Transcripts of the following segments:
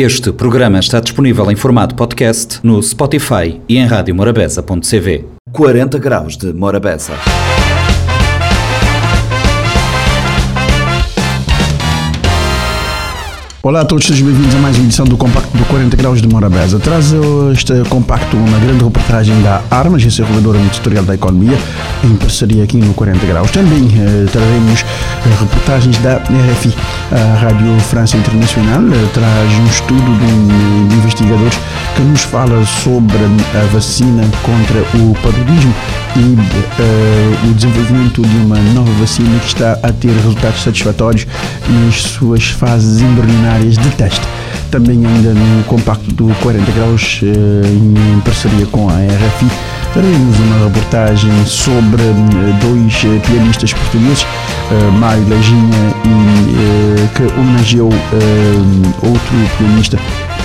Este programa está disponível em formato podcast no Spotify e em radiomorabeza.cv. 40 graus de Morabeza. Olá a todos, sejam bem-vindos a mais uma edição do Compacto do 40 Graus de Morabeza. Traz este compacto uma grande reportagem da ARMA, Agência Reguladora Ministerial da Economia, em parceria aqui no 40 Graus. Também eh, traremos eh, reportagens da RFI, a Rádio França Internacional, eh, traz um estudo de, de investigadores que nos fala sobre a vacina contra o paludismo e uh, o desenvolvimento de uma nova vacina que está a ter resultados satisfatórios nas suas fases embrionárias de teste. Também ainda no compacto do 40 graus, uh, em parceria com a RFI, teremos uma reportagem sobre uh, dois pianistas portugueses, Mário Lajinha, e, que homenageou outro pianista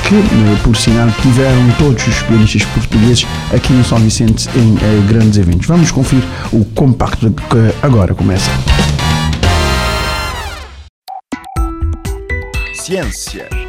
que, eh, por sinal, tiveram todos os pianistas portugueses aqui em São Vicente em eh, grandes eventos. Vamos conferir o compacto que agora começa. Ciência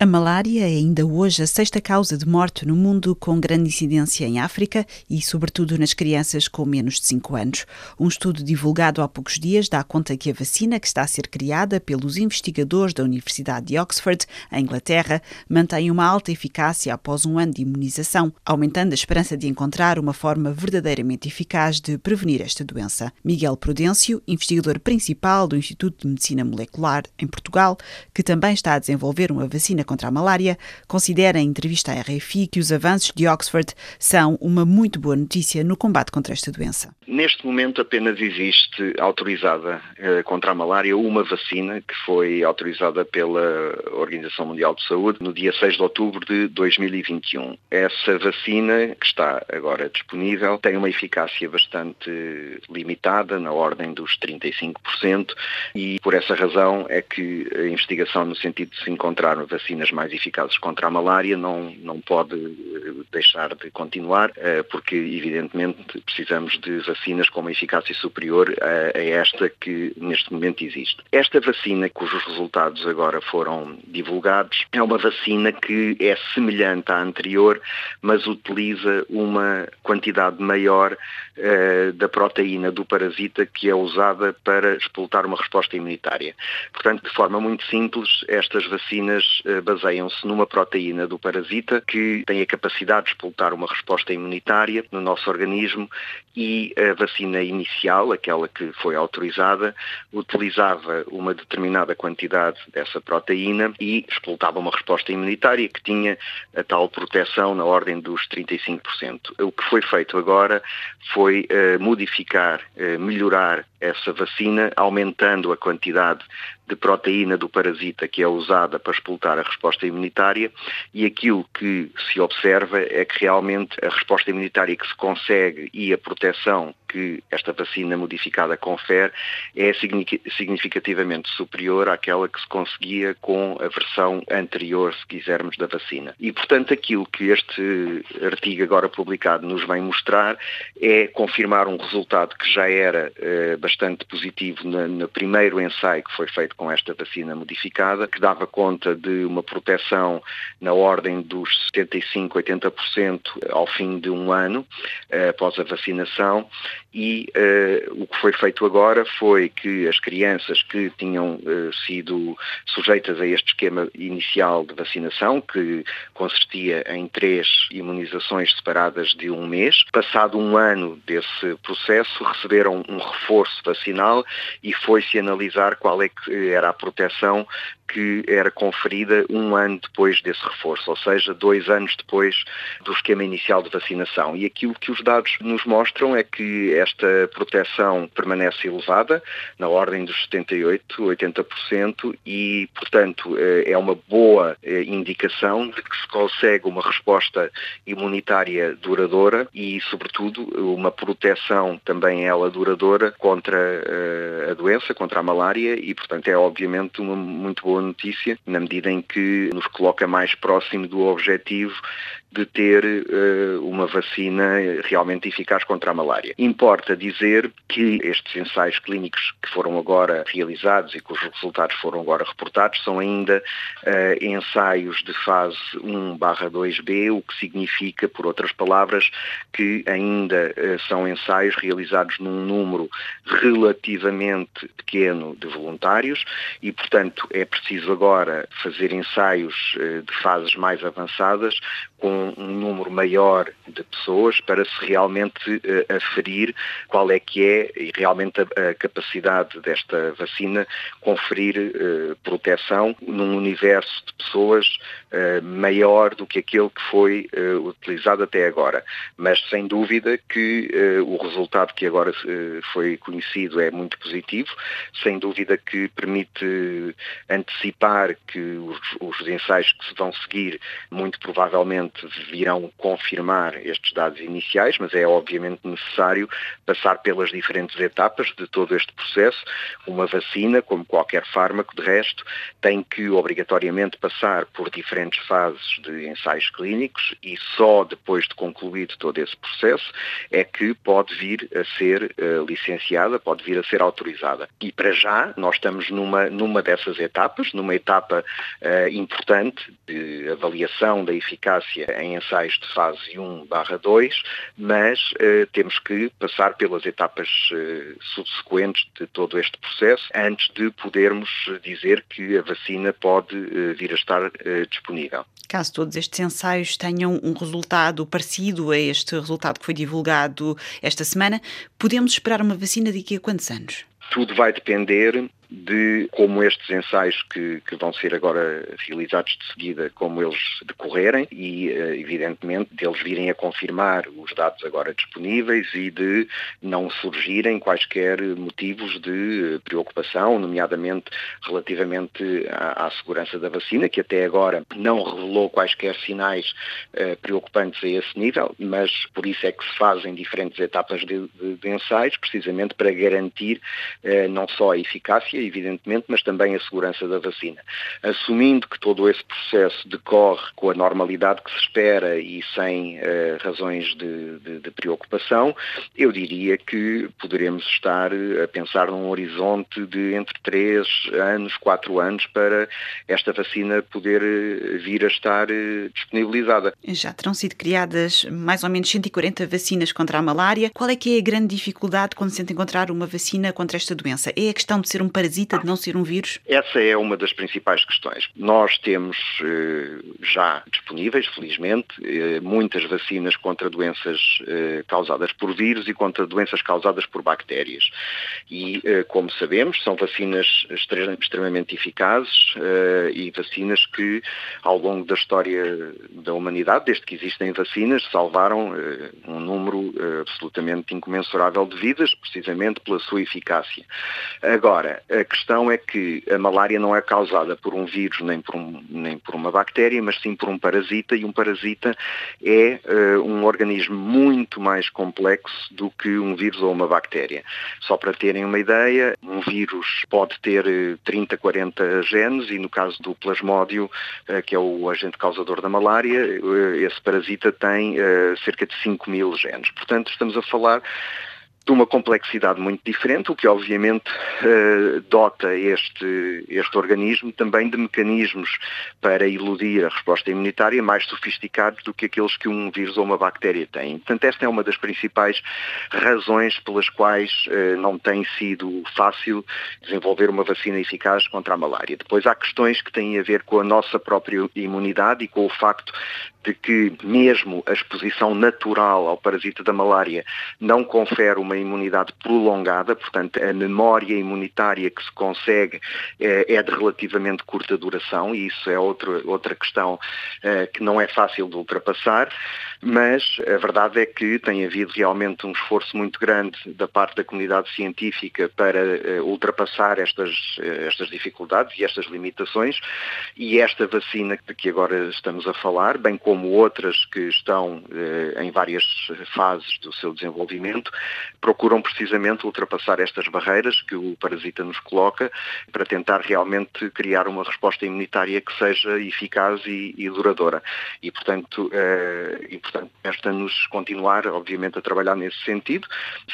a malária é ainda hoje a sexta causa de morte no mundo, com grande incidência em África e, sobretudo, nas crianças com menos de 5 anos. Um estudo divulgado há poucos dias dá conta que a vacina que está a ser criada pelos investigadores da Universidade de Oxford, em Inglaterra, mantém uma alta eficácia após um ano de imunização, aumentando a esperança de encontrar uma forma verdadeiramente eficaz de prevenir esta doença. Miguel Prudêncio, investigador principal do Instituto de Medicina Molecular em Portugal, que também está a desenvolver uma vacina contra a malária, considera em entrevista à RFI que os avanços de Oxford são uma muito boa notícia no combate contra esta doença. Neste momento apenas existe autorizada eh, contra a malária uma vacina que foi autorizada pela Organização Mundial de Saúde no dia 6 de outubro de 2021. Essa vacina, que está agora disponível, tem uma eficácia bastante limitada, na ordem dos 35%, e por essa razão é que a investigação no sentido de se encontrar uma vacina vacinas mais eficazes contra a malária não, não pode eh, deixar de continuar, eh, porque evidentemente precisamos de vacinas com uma eficácia superior a, esta que neste momento existe. Esta vacina, cujos resultados agora foram divulgados, é uma vacina que é semelhante à anterior, mas utiliza uma quantidade maior uh, da proteína do parasita que é usada para explotar uma resposta imunitária. Portanto, de forma muito simples, estas vacinas uh, baseiam-se numa proteína do parasita que tem a capacidade de explotar uma resposta imunitária no nosso organismo e a vacina inicial, aquela que foi autorizada, utilizava uma determinada quantidade dessa proteína e explotava uma resposta imunitária que tinha a tal proteção na ordem dos 35%. O que foi feito agora foi uh, modificar, uh, melhorar essa vacina, aumentando a quantidade de proteína do parasita que é usada para explotar a resposta imunitária e aquilo que se observa é que realmente a resposta imunitária que se consegue e a proteção que esta vacina modificada confere é significativamente superior àquela que se conseguia com a versão anterior, se quisermos, da vacina. E, portanto, aquilo que este artigo agora publicado nos vem mostrar é confirmar um resultado que já era eh, bastante positivo no, no primeiro ensaio que foi feito com esta vacina modificada, que dava conta de uma proteção na ordem dos 75, 80% ao fim de um ano eh, após a vacinação. E uh, o que foi feito agora foi que as crianças que tinham uh, sido sujeitas a este esquema inicial de vacinação, que consistia em três imunizações separadas de um mês, passado um ano desse processo, receberam um reforço vacinal e foi-se analisar qual é que era a proteção que era conferida um ano depois desse reforço, ou seja, dois anos depois do esquema inicial de vacinação. E aquilo que os dados nos mostram é que esta proteção permanece elevada, na ordem dos 78%, 80%, e, portanto, eh, é uma boa eh, indicação de que se consegue uma resposta imunitária duradoura e, sobretudo, uma proteção também ela duradoura contra eh, a doença, contra a malária, e, portanto, é obviamente uma muito boa notícia, na medida em que nos coloca mais próximo do objetivo de ter uh, uma vacina realmente eficaz contra a malária. Importa dizer que estes ensaios clínicos que foram agora realizados e cujos resultados foram agora reportados são ainda uh, ensaios de fase 1/2b, o que significa, por outras palavras, que ainda uh, são ensaios realizados num número relativamente pequeno de voluntários e, portanto, é preciso agora fazer ensaios de fases mais avançadas com um número maior de pessoas para se realmente uh, aferir qual é que é e realmente a, a capacidade desta vacina conferir uh, proteção num universo de pessoas uh, maior do que aquele que foi utilizado até agora. Mas sem dúvida que o resultado que agora foi conhecido é muito positivo, sem dúvida que permite antecipar que os, os ensaios que se vão seguir muito provavelmente virão confirmar estes dados iniciais, mas é obviamente necessário passar pelas diferentes etapas de todo este processo. Uma vacina, como qualquer fármaco, de resto, tem que obrigatoriamente passar por diferentes fases de ensaios clínicos e só depois de concluído todo esse processo é que pode vir a ser uh, licenciada, pode vir a ser autorizada. E para já nós estamos numa, numa dessas etapas, numa etapa uh, importante de avaliação da eficácia em ensaios de fase 1 barra 2, mas eh, temos que passar pelas etapas eh, subsequentes de todo este processo antes de podermos dizer que a vacina pode eh, vir a estar eh, disponível. Caso todos estes ensaios tenham um resultado parecido a este resultado que foi divulgado esta semana, podemos esperar uma vacina daqui a quantos anos? Tudo vai depender de como estes ensaios que, que, vão ser agora realizados de seguida, como eles decorrerem e, eh, evidentemente, deles virem a confirmar os dados agora disponíveis e de não surgirem quaisquer motivos de preocupação, nomeadamente relativamente à, à segurança da vacina, que até agora não revelou quaisquer sinais uh, preocupantes a esse nível, mas por isso é que se fazem diferentes etapas de, de, de ensaios, precisamente para garantir não só a eficácia, evidentemente, mas também a segurança da vacina. Assumindo que todo esse processo decorre com a normalidade que se espera e sem uh, razões de, de, de, preocupação, eu diria que poderemos estar a pensar num horizonte de entre 3 anos, 4 anos para esta vacina poder eh, vir a estar disponibilizada. Já terão sido criadas mais ou menos 140 vacinas contra a malária. Qual é que é a grande dificuldade quando se tenta encontrar uma vacina contra esta doença? É a questão de ser um parasita parasita de não ser um vírus? Essa é uma das principais questões. Nós temos eh, já disponíveis, felizmente, eh, muitas vacinas contra doenças eh, causadas por vírus e contra doenças causadas por bactérias. E, como sabemos, são vacinas extremamente eficazes e vacinas que, ao longo da história da humanidade, desde que existem vacinas, salvaram um número absolutamente incomensurável de vidas, precisamente pela sua eficácia. Agora, a questão é que a malária não é causada por um vírus nem por, um, nem por uma bactéria, mas sim por um parasita, e um parasita é uh, um organismo muito mais complexo do que um vírus ou uma bactéria. Só para terem uma ideia, um vírus pode ter 30, eh, 40 genes, e no caso do plasmódio, uh, que é o agente causador da malária, uh, esse parasita tem cerca de 5 mil genes. Portanto, estamos a falar de uma complexidade muito diferente, o que obviamente uh, dota este, este organismo também de mecanismos para iludir a resposta imunitária mais sofisticados do que aqueles que um vírus ou uma bactéria tem. Portanto, esta é uma das principais razões pelas quais uh, não tem sido fácil desenvolver uma vacina eficaz contra a malária. Depois há questões que têm a ver com a nossa própria imunidade e com o facto de que mesmo a exposição natural ao parasita da malária não confere uma imunidade prolongada, portanto a memória imunitária que se consegue é, é de relativamente curta duração e isso é outra, outra questão é, que não é fácil de ultrapassar, mas a verdade é que tem havido realmente um esforço muito grande da parte da comunidade científica para é, ultrapassar estas, estas dificuldades e estas limitações e esta vacina de que agora estamos a falar, bem como outras que estão eh, em várias fases do seu desenvolvimento, procuram precisamente ultrapassar estas barreiras que o parasita nos coloca para tentar realmente criar uma resposta imunitária que seja eficaz e, e duradoura. E, portanto, eh, e, portanto, resta-nos continuar, obviamente, a trabalhar nesse sentido,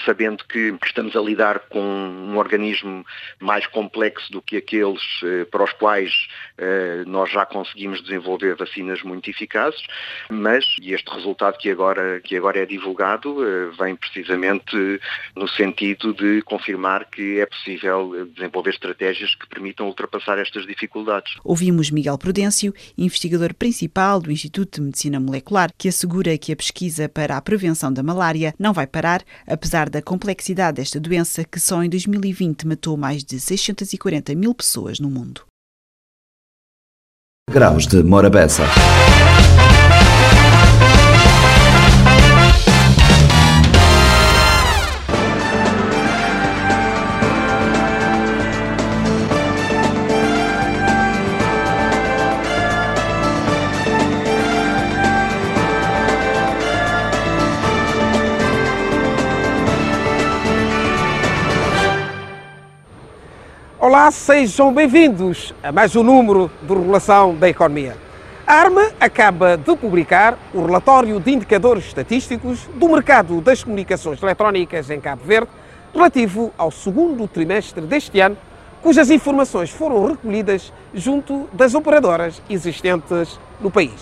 sabendo que estamos a lidar com um organismo mais complexo do que aqueles eh, para os quais eh, nós já conseguimos desenvolver vacinas muito eficazes, mas este resultado que agora, que agora é divulgado vem precisamente no sentido de confirmar que é possível desenvolver estratégias que permitam ultrapassar estas dificuldades. Ouvimos Miguel Prudêncio, investigador principal do Instituto de Medicina Molecular, que assegura que a pesquisa para a prevenção da malária não vai parar, apesar da complexidade desta doença que só em 2020 matou mais de 640 mil pessoas no mundo. Graus de Morabeza. Olá, sejam bem-vindos a mais um número de Regulação da Economia. A ARME acaba de publicar o relatório de indicadores estatísticos do mercado das comunicações eletrónicas em Cabo Verde, relativo ao segundo trimestre deste ano, cujas informações foram recolhidas junto das operadoras existentes no país.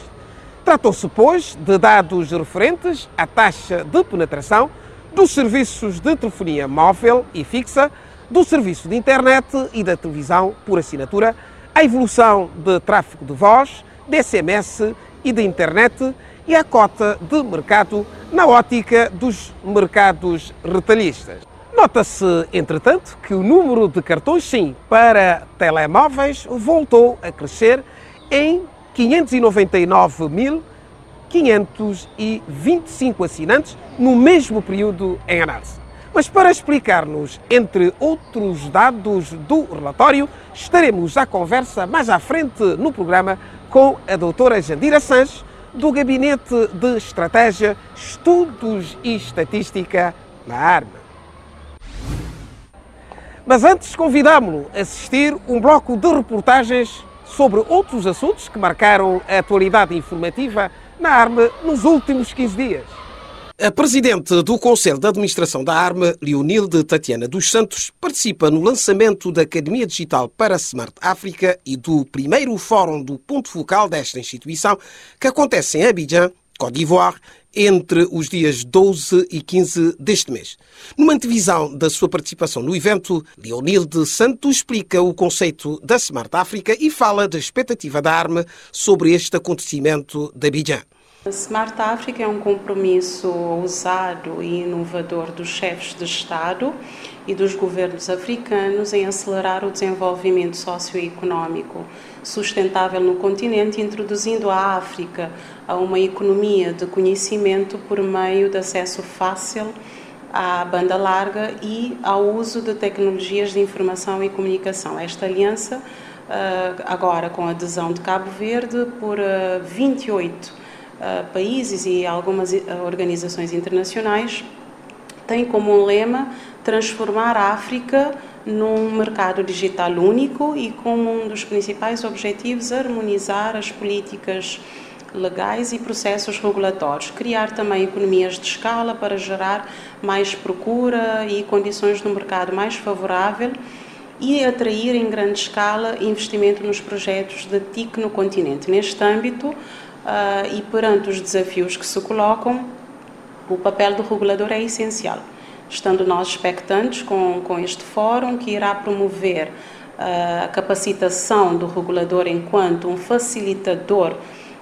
Tratou-se, pois, de dados referentes à taxa de penetração dos serviços de telefonia móvel e fixa do serviço de internet e da televisão por assinatura, a evolução de tráfego de voz, de SMS e de internet e a cota de mercado na ótica dos mercados retalhistas. Nota-se, entretanto, que o número de cartões SIM para telemóveis voltou a crescer em 599.525 assinantes no mesmo período em análise. Mas para explicar-nos, entre outros dados do relatório, estaremos à conversa mais à frente no programa com a doutora Jandira Sanches, do Gabinete de Estratégia, Estudos e Estatística na ARMA. Mas antes convidámo-lo a assistir um bloco de reportagens sobre outros assuntos que marcaram a atualidade informativa na ARMA nos últimos 15 dias. A presidente do Conselho de Administração da Arma, Leonilde Tatiana dos Santos, participa no lançamento da Academia Digital para Smart África e do primeiro fórum do ponto focal desta instituição, que acontece em Abidjan, Côte d'Ivoire, entre os dias 12 e 15 deste mês. Numa antevisão da sua participação no evento, Leonilde Santos explica o conceito da Smart África e fala da expectativa da Arma sobre este acontecimento de Abidjan. Smart África é um compromisso ousado e inovador dos chefes de Estado e dos governos africanos em acelerar o desenvolvimento socioeconómico sustentável no continente, introduzindo a África a uma economia de conhecimento por meio de acesso fácil à banda larga e ao uso de tecnologias de informação e comunicação. Esta aliança, eh, agora com a adesão de Cabo Verde, por 28 eh, países e algumas organizações internacionais têm como um lema transformar a África num mercado digital único e como um dos principais objetivos harmonizar as políticas legais e processos regulatórios, criar também economias de escala para gerar mais procura e condições no mercado mais favorável e atrair em grande escala investimento nos projetos de TIC no continente. Neste âmbito, uh, e perante os desafios que se colocam, o papel do regulador é essencial. Estando nós expectantes com, com este fórum, que irá promover uh, a capacitação do regulador enquanto um facilitador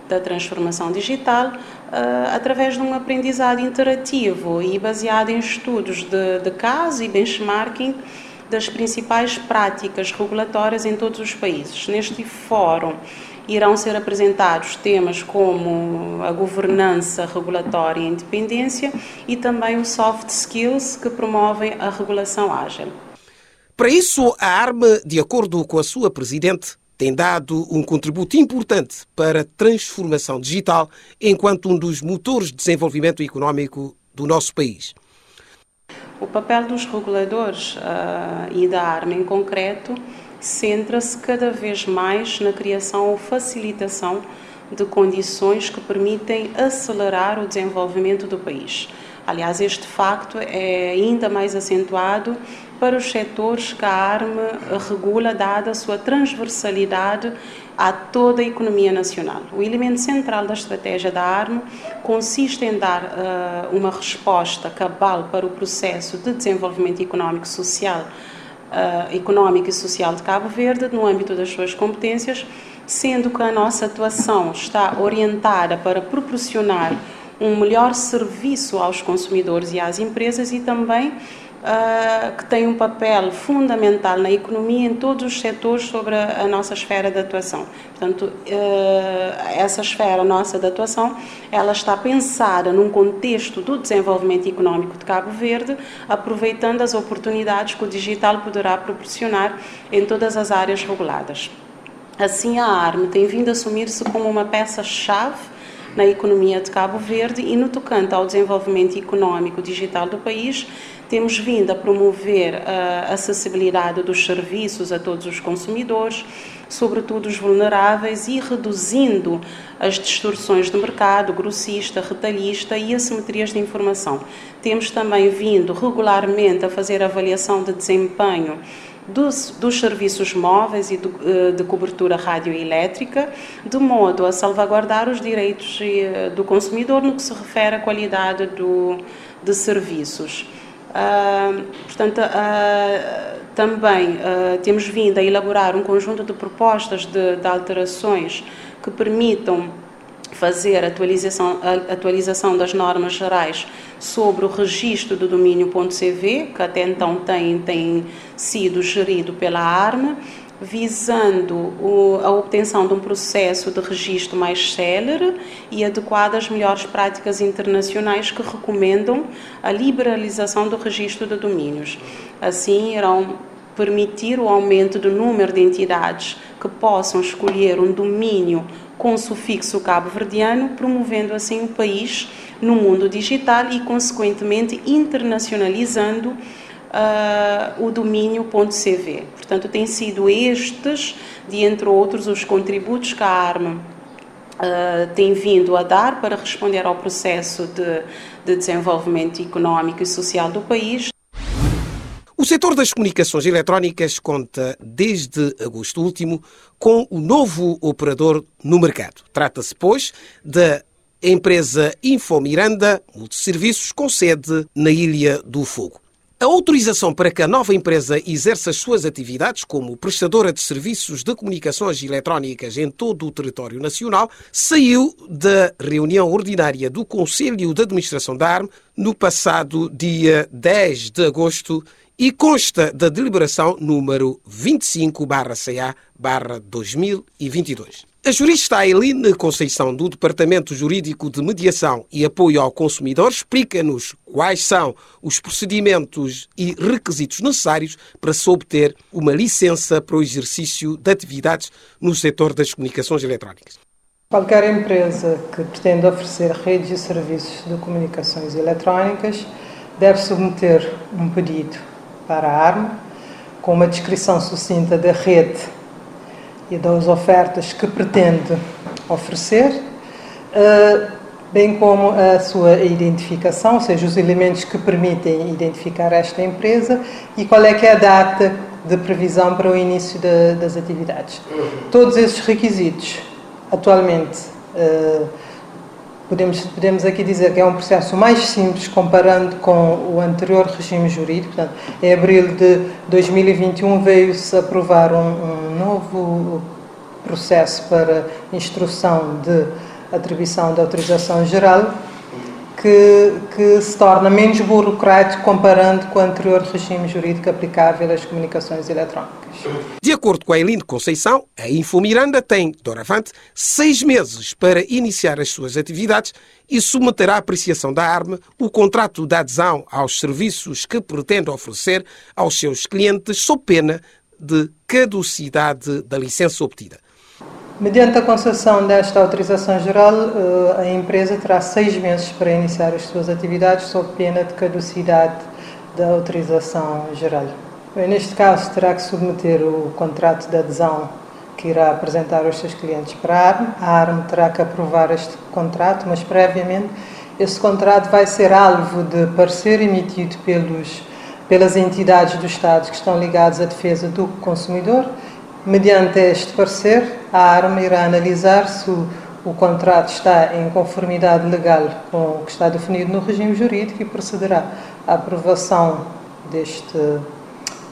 da transformação digital, uh, através de um aprendizado interativo e baseado em estudos de, de caso e benchmarking das principais práticas regulatórias em todos os países. Neste fórum, irão ser apresentados temas como a governança regulatória e independência e também o soft skills que promovem a regulação ágil. Para isso, a ARMA, de acordo com a sua presidente, tem dado um contributo importante para a transformação digital enquanto um dos motores de desenvolvimento económico do nosso país. O papel dos reguladores uh, e da ARMA em concreto centra-se cada vez mais na criação ou facilitação de condições que permitem acelerar o desenvolvimento do país. Aliás, este facto é ainda mais acentuado para os setores que a ARME regula, dada a sua transversalidade a toda a economia nacional. O elemento central da estratégia da ARME consiste em dar uh, uma resposta cabal para o processo de desenvolvimento económico social, uh, económico e social de Cabo Verde no âmbito das suas competências, sendo que a nossa atuação está orientada para proporcionar um melhor serviço aos consumidores e às empresas e também uh, que tem um papel fundamental na economia em todos os setores sobre a, nossa esfera de atuação. Portanto, uh, essa esfera nossa de atuação, ela está pensada num contexto do desenvolvimento económico de Cabo Verde, aproveitando as oportunidades que o digital poderá proporcionar em todas as áreas reguladas. Assim, a ARM tem vindo a assumir-se como uma peça-chave na economia de Cabo Verde e no tocante ao desenvolvimento económico digital do país, temos vindo a promover a acessibilidade dos serviços a todos os consumidores, sobretudo os vulneráveis, e reduzindo as distorções do mercado grossista, retalhista e assimetrias de informação. Temos também vindo regularmente a fazer avaliação de desempenho dos, dos serviços móveis e eh, de cobertura radioelétrica, de modo a salvaguardar os direitos eh, do consumidor no que se refere à qualidade do, de serviços. Portanto, uh, também uh, temos vindo a elaborar um conjunto de propostas de, de alterações que permitam fazer atualização, a atualização das normas gerais sobre o registro do domínio.cv, que até então tem, tem sido gerido pela ARMA, visando o, a obtenção de um processo de registro mais célere e adequado às melhores práticas internacionais que recomendam a liberalização do registro de domínios. Assim, irão permitir o aumento do número de entidades que possam escolher um domínio com sufixo cabo-verdiano, promovendo assim o país no mundo digital e, consequentemente, internacionalizando uh, o domínio.cv. Portanto, tem sido estes, de entre outros, os contributos que a ARMA uh, tem vindo a dar para responder ao processo de, de desenvolvimento económico e social do país. O setor das comunicações eletrónicas conta, desde agosto último, com o novo operador no mercado. Trata-se, pois, da empresa Infomiranda Multisserviços, com sede na Ilha do Fogo. A autorização para que a nova empresa exerça as suas atividades como prestadora de serviços de comunicações eletrónicas em todo o território nacional saiu da reunião ordinária do Conselho de Administração da ARM no passado dia 10 de agosto e consta da deliberação número 25-CA-2022. A jurista Ailine Conceição, do Departamento Jurídico de Mediação e Apoio ao Consumidor, explica-nos quais são os procedimentos e requisitos necessários para se obter uma licença para o exercício de atividades no setor das comunicações eletrónicas. Qualquer empresa que pretenda oferecer redes e serviços de comunicações eletrónicas deve submeter um pedido para a ARM, com uma descrição sucinta da rede e das ofertas que pretende oferecer, eh, bem como a sua identificação, ou seja, os elementos que permitem identificar esta empresa e qual é que é a data de previsão para o início de, das atividades. Todos esses requisitos, atualmente, eh, podemos, podemos aqui dizer que é um processo mais simples comparando com o anterior regime jurídico. Portanto, em abril de 2021 veio-se aprovar um, um novo processo para instrução de atribuição de autorização geral que, que, se torna menos burocrático comparando com o anterior regime jurídico aplicável às comunicações eletrónicas. De acordo com a Eline Conceição, a Infomiranda tem, doravante, seis meses para iniciar as suas atividades e submeterá à apreciação da ARME o contrato de adesão aos serviços que pretende oferecer aos seus clientes sob pena de caducidade da licença obtida. Mediante a concessão desta autorização geral, eh, a empresa terá seis meses para iniciar as suas atividades sob pena de caducidade da autorização geral. Neste caso, terá que submeter o contrato de adesão que irá apresentar aos seus clientes para a ARM. A ARM terá que aprovar este contrato, mas previamente este contrato vai ser alvo de parecer emitido pelos, pelas entidades do Estado que estão ligadas à defesa do consumidor. Mediante este parecer, a ARM irá analisar se o, o contrato está em conformidade legal com o que está definido no regime jurídico e procederá à aprovação deste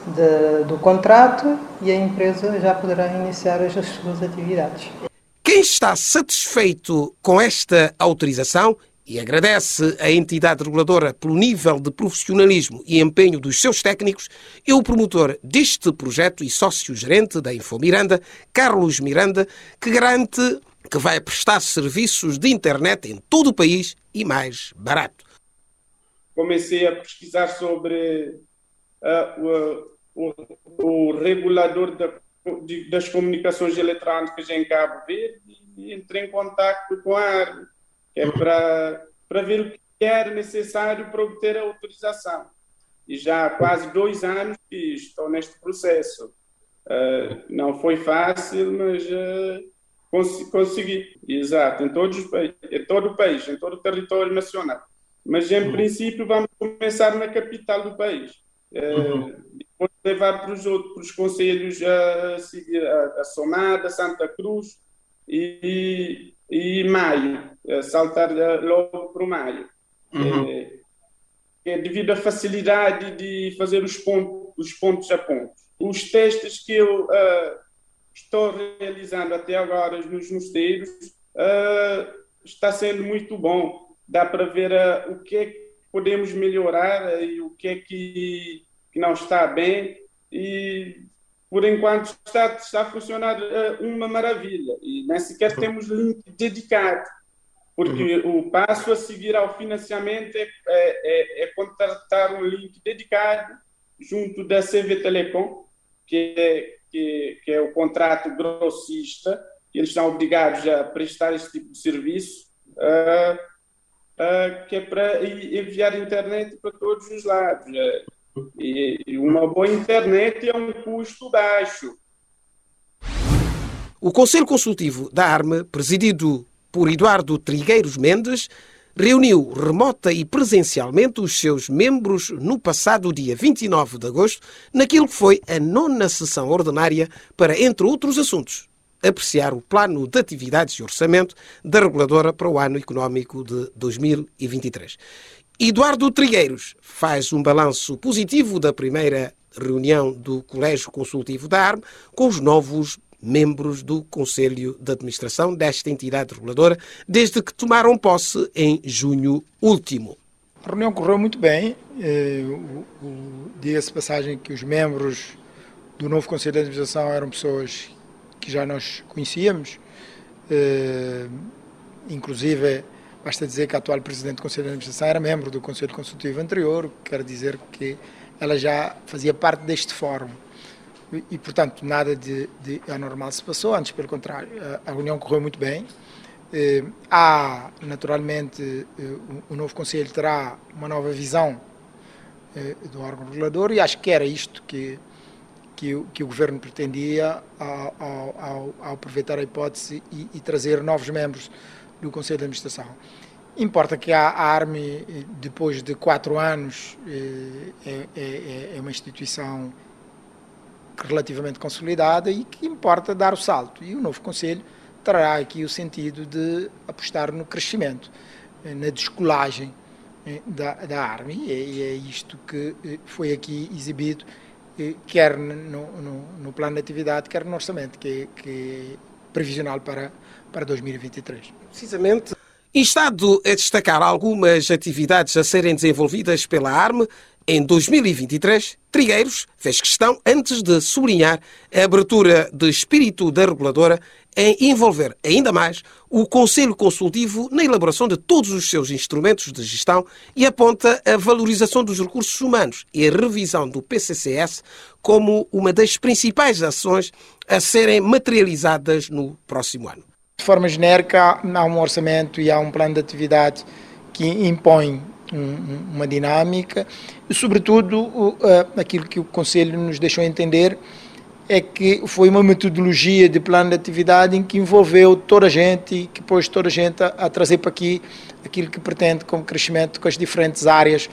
de, do contrato e a empresa já poderá iniciar as suas atividades. Quem está satisfeito com esta autorização e agradece à entidade reguladora pelo nível de profissionalismo e empenho dos seus técnicos, é o promotor deste projeto e sócio-gerente da Info Miranda, Carlos Miranda, que garante que vai prestar serviços de internet em todo o país e mais barato. Comecei a pesquisar sobre uh, o, o, regulador da, de, das comunicações eletrónicas em Cabo Verde e entrei em contato com a que é para, para ver o que era necessário para obter a autorização. E já há quase dois anos que estou neste processo. Uh, não foi fácil, mas uh, cons consegui. Exato, em, todos os, em todo o país, em todo o território nacional. Mas, em uhum. princípio, vamos começar na capital do país. Uhum. Depois levar para os outros conselhos a a, a Somada, Santa Cruz e, e Maio, saltar logo para o Maio. Uhum. É, é, devido à facilidade de fazer os pontos, os pontos a pontos. Os testes que eu uh, estou realizando até agora nos mosteiros uh, está sendo muito bom. Dá para ver uh, o que é que podemos melhorar e o que é que, que não está bem e por enquanto está, está a funcionar uh, uma maravilha e nem sequer temos link dedicado porque uhum. o passo a seguir ao financiamento é, é, é, é contratar um link dedicado junto da CV Telecom que é, que, que é o contrato grossista eles são obrigados a prestar esse tipo de serviço uh, uh, que é para enviar internet para todos os lados. Uh, e, uma boa internet é um custo baixo. O Conselho Consultivo da ARME, presidido por Eduardo Trigueiros Mendes, reuniu remota e presencialmente os seus membros no passado dia 29 de agosto, naquilo que foi a nona sessão ordinária para, entre outros assuntos, apreciar o plano de atividades e orçamento da reguladora para o ano económico de 2023. Eduardo Trigueiros faz um balanço positivo da primeira reunião do Colégio Consultivo da ARM com os novos membros do Conselho de Administração desta entidade reguladora, desde que tomaram posse em junho último. A reunião correu muito bem. Eh, diga-se passagem que os membros do novo Conselho de Administração eram pessoas que já nós conhecíamos, eh, inclusive basta dizer que a atual Presidente do Conselho de Administração era membro do Conselho Consultivo anterior, quer dizer que ela já fazia parte deste fórum. E, e portanto, nada de, de, anormal se passou, antes pelo contrário, a, a reunião correu muito bem. Eh, há, naturalmente, eh, o, o novo Conselho terá uma nova visão eh, do órgão regulador e acho que era isto que que, que o governo pretendia ao, ao, ao aproveitar a hipótese e, e, trazer novos membros do Conselho de Administração. Importa que a, ARME, depois de quatro anos, eh, é, é, é uma instituição relativamente consolidada e que importa dar o salto. E o novo Conselho terá aqui o sentido de apostar no crescimento, eh, na descolagem eh, da, da ARME, e é isto que foi aqui exibido quer no, no, no, plano de atividade, quer no orçamento, que, que é previsional para, para 2023. Precisamente. Instado a destacar algumas atividades a serem desenvolvidas pela ARME, em 2023, Trigueiros fez questão, antes de sublinhar a abertura de espírito da reguladora em envolver ainda mais o Conselho Consultivo na elaboração de todos os seus instrumentos de gestão e aponta a valorização dos recursos humanos e a revisão do PCCS como uma das principais ações a serem materializadas no próximo ano. De forma genérica, há um orçamento e há um plano de atividade que impõe um, uma dinâmica. E, sobretudo, aquilo que o Conselho nos deixou entender é que foi uma metodologia de plano de atividade em que envolveu toda a gente e que pôs toda a gente a, a trazer para aqui aquilo que pretende como crescimento com as diferentes áreas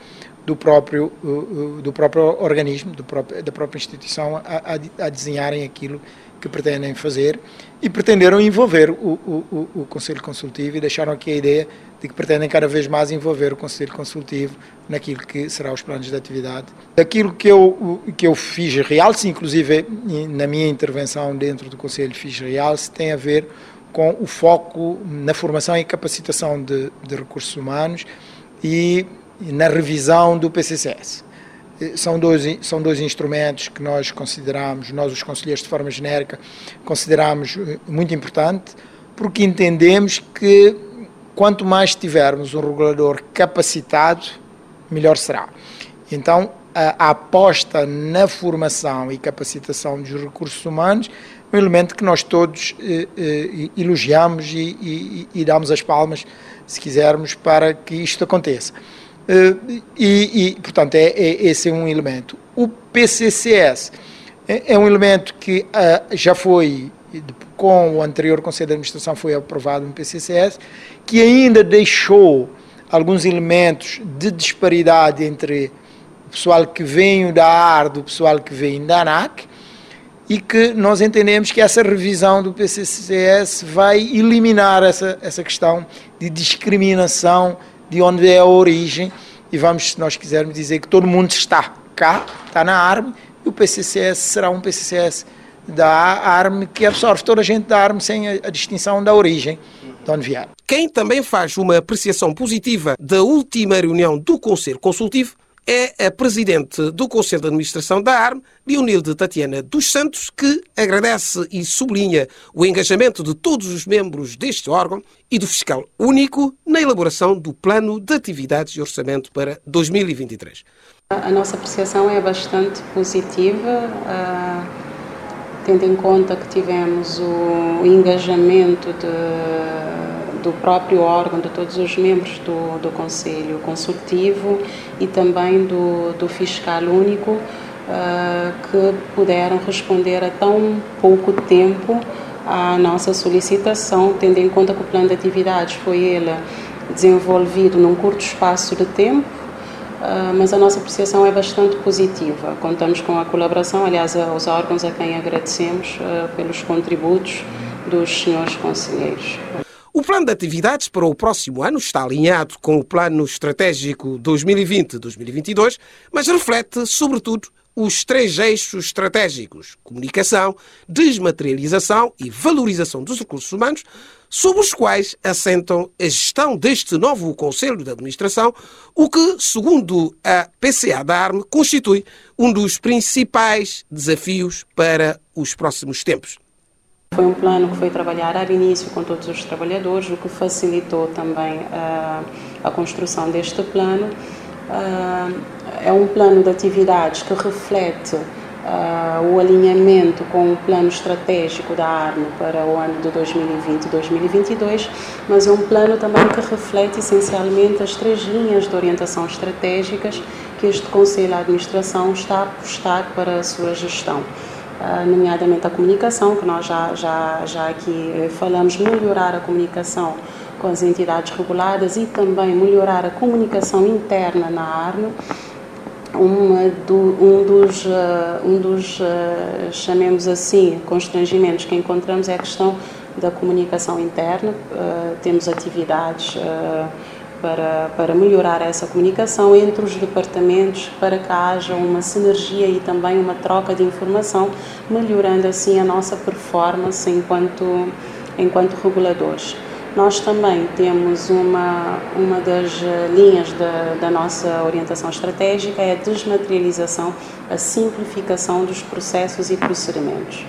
do próprio, do próprio organismo, do próprio, da própria instituição, a, a, a desenharem aquilo que pretendem fazer e pretenderam envolver o, o, o, Conselho Consultivo e deixaram aqui a ideia de que pretendem cada vez mais envolver o Conselho Consultivo naquilo que será os planos de atividade. Aquilo que eu, que eu fiz realce, inclusive na minha intervenção dentro do Conselho fiz realce, tem a ver com o foco na formação e capacitação de, de recursos humanos e na revisão do PCCS. São dois, são dois instrumentos que nós consideramos, nós os conselheiros de forma genérica, consideramos eh, muito importante, porque entendemos que quanto mais tivermos um regulador capacitado, melhor será. Então, a, a aposta na formação e capacitação dos recursos humanos é um elemento que nós todos eh, eh, elogiamos e, e, e damos as palmas, se quisermos, para que isto aconteça. Uh, e, e, portanto, é, é, esse é um elemento. O PCCS é, é um elemento que uh, já foi, com o anterior Conselho de Administração, foi aprovado um PCCS, que ainda deixou alguns elementos de disparidade entre o pessoal que vem da ARD e o pessoal que vem da ANAC, e que nós entendemos que essa revisão do PCCS vai eliminar essa, essa questão de discriminação de onde é a origem, e vamos, se nós quisermos dizer que todo mundo está cá, está na ARME, e o PCCS será um PCCS da ARME que absorve toda a gente da ARME sem a, a distinção da origem de onde vier. Quem também faz uma apreciação positiva da última reunião do Conselho Consultivo é a presidente do Conselho de Administração da ARM, Leonilde Tatiana dos Santos, que agradece e sublinha o engajamento de todos os membros deste órgão e do fiscal único na elaboração do plano de atividades e orçamento para 2023. A nossa apreciação é bastante positiva, uh, tendo em conta que tivemos o engajamento de do próprio órgão, de todos os membros do, do Conselho Consultivo e também do, do Fiscal Único, uh, que puderam responder a tão pouco tempo à nossa solicitação, tendo em conta que o plano de atividades foi ele desenvolvido num curto espaço de tempo, Uh, mas a nossa apreciação é bastante positiva. Contamos com a colaboração, aliás, aos órgãos a quem agradecemos uh, pelos contributos dos senhores conselheiros. O plano de atividades para o próximo ano está alinhado com o Plano Estratégico 2020-2022, mas reflete, sobretudo, os três eixos estratégicos: comunicação, desmaterialização e valorização dos recursos humanos, sobre os quais assentam a gestão deste novo Conselho de Administração, o que, segundo a PCA da ARME, constitui um dos principais desafios para os próximos tempos. Foi um plano que foi trabalhar ao início com todos os trabalhadores, o que facilitou também uh, a construção deste plano. Uh, é um plano de atividades que reflete Uh, o alinhamento com o plano estratégico da ARME para o ano de 2020 e 2022, mas é um plano também que reflete essencialmente as três linhas de orientação estratégicas que este Conselho de Administração está a apostar para a sua gestão. Ah, nomeadamente a comunicação, que nós já, já, já aqui eh, falamos, melhorar a comunicação com as entidades reguladas e também melhorar a comunicação interna na ARNO. Um, do, um dos, uh, um dos uh, chamemos assim, constrangimentos que encontramos é a questão da comunicação interna. Uh, temos atividades para, para melhorar essa comunicação entre os departamentos, para que haja uma sinergia e também uma troca de informação, melhorando assim a nossa performance enquanto, enquanto reguladores. Nós também temos uma, uma das linhas da, da nossa orientação estratégica, é a desmaterialização, a simplificação dos processos e procedimentos.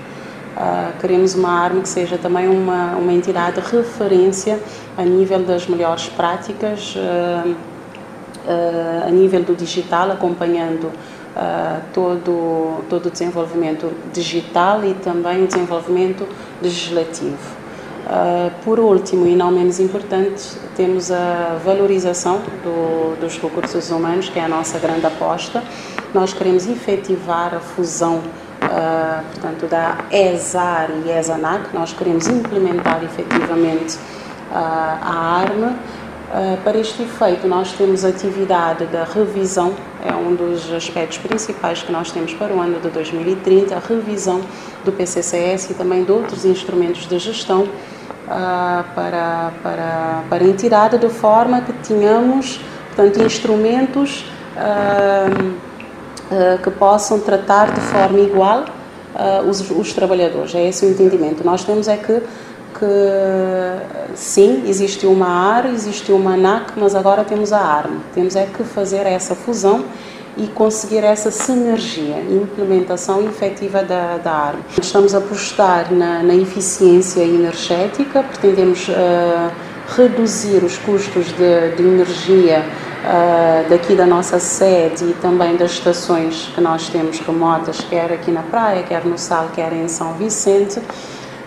Uh, queremos uma arma que seja também uma, uma entidade de referência a nível das melhores práticas, uh, uh, a nível do digital, acompanhando todo, todo o desenvolvimento digital e também o desenvolvimento legislativo. Por último, e não menos importante, temos a valorização do, dos recursos humanos, que é a nossa grande aposta. Nós queremos efetivar a fusão uh, portanto, da ESAR e ESANAC, nós queremos implementar efetivamente a ARMA. para este efeito, nós temos a atividade da revisão, é um dos aspectos principais que nós temos para o ano de 2030, a revisão do PCCS e também de outros instrumentos de gestão uh, para, para, para a entidade, de forma que tenhamos portanto, instrumentos uh, que possam tratar de forma igual os, os trabalhadores. É esse o entendimento. Nós temos é que que sim, existe uma AR, existe uma ANAC, mas agora temos a ARM. Temos é que fazer essa fusão e conseguir essa sinergia implementação efetiva da, da ARM. Estamos a apostar na, na eficiência energética, pretendemos uh, reduzir os custos de, de energia uh, daqui da nossa sede e também das estações que nós temos remotas, quer aqui na praia, quer no Sal, quer em São Vicente.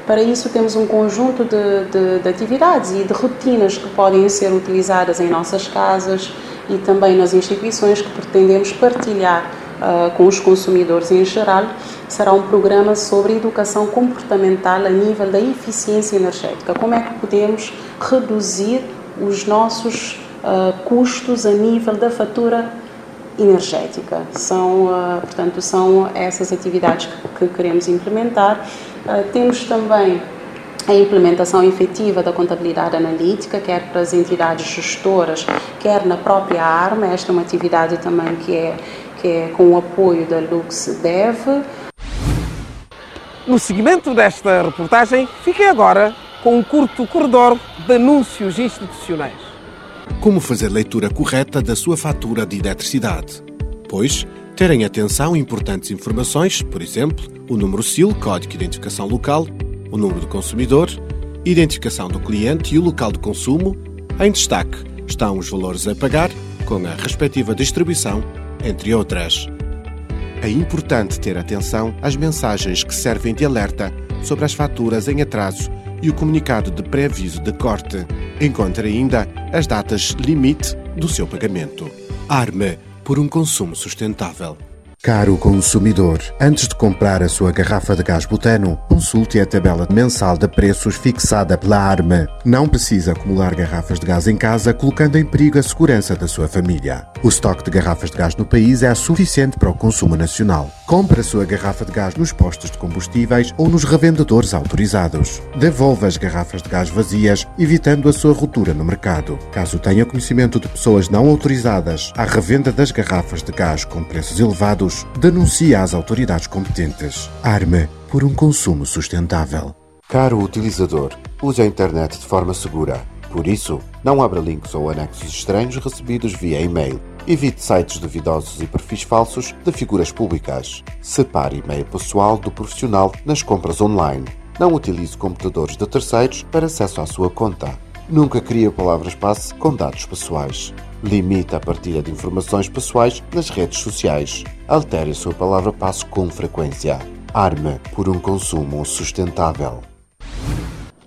Para isso, temos um conjunto de, de, de atividades e de rotinas que podem ser utilizadas em nossas casas, e também nas instituições que pretendemos partilhar uh, com os consumidores em geral, será um programa sobre educação comportamental a nível da eficiência energética. Como é que podemos reduzir os nossos uh, custos a nível da fatura energética. São, uh, portanto, são essas atividades que, que queremos implementar. Temos também a implementação efetiva da contabilidade analítica, quer para as entidades gestoras, quer na própria ARMA. Esta é uma atividade também que é, que é com o apoio da LuxDev. No seguimento desta reportagem, fiquei agora com um curto corredor de anúncios institucionais. Como fazer leitura correta da sua fatura de eletricidade? Pois, terem atenção importantes informações, por exemplo, o número SIL, Código de Identificação Local, o número do consumidor, identificação do cliente e o local de consumo. Em destaque estão os valores a pagar, com a respectiva distribuição, entre outras. É importante ter atenção às mensagens que servem de alerta sobre as faturas em atraso e o comunicado de pré-aviso de corte. Encontre ainda as datas limite do seu pagamento. Arme por um consumo sustentável. Caro consumidor, antes de comprar a sua garrafa de gás butano, consulte a tabela mensal de preços fixada pela ARMA. Não precisa acumular garrafas de gás em casa, colocando em perigo a segurança da sua família. O estoque de garrafas de gás no país é suficiente para o consumo nacional. Compre a sua garrafa de gás nos postos de combustíveis ou nos revendedores autorizados. Devolva as garrafas de gás vazias, evitando a sua ruptura no mercado. Caso tenha conhecimento de pessoas não autorizadas à revenda das garrafas de gás com preços elevados, dados, denuncia às autoridades competentes. Arme por um consumo sustentável. Caro utilizador, use a internet de forma segura. Por isso, não abra links ou anexos estranhos recebidos via e-mail. Evite sites duvidosos e perfis falsos de figuras públicas. Separe e-mail pessoal do profissional nas compras online. Não utilize computadores de terceiros para acesso à sua conta. Nunca crie palavras-passe com dados pessoais. Limite a partilha de informações pessoais nas redes sociais. Altere a sua palavra-passe com frequência. Arme por um consumo sustentável.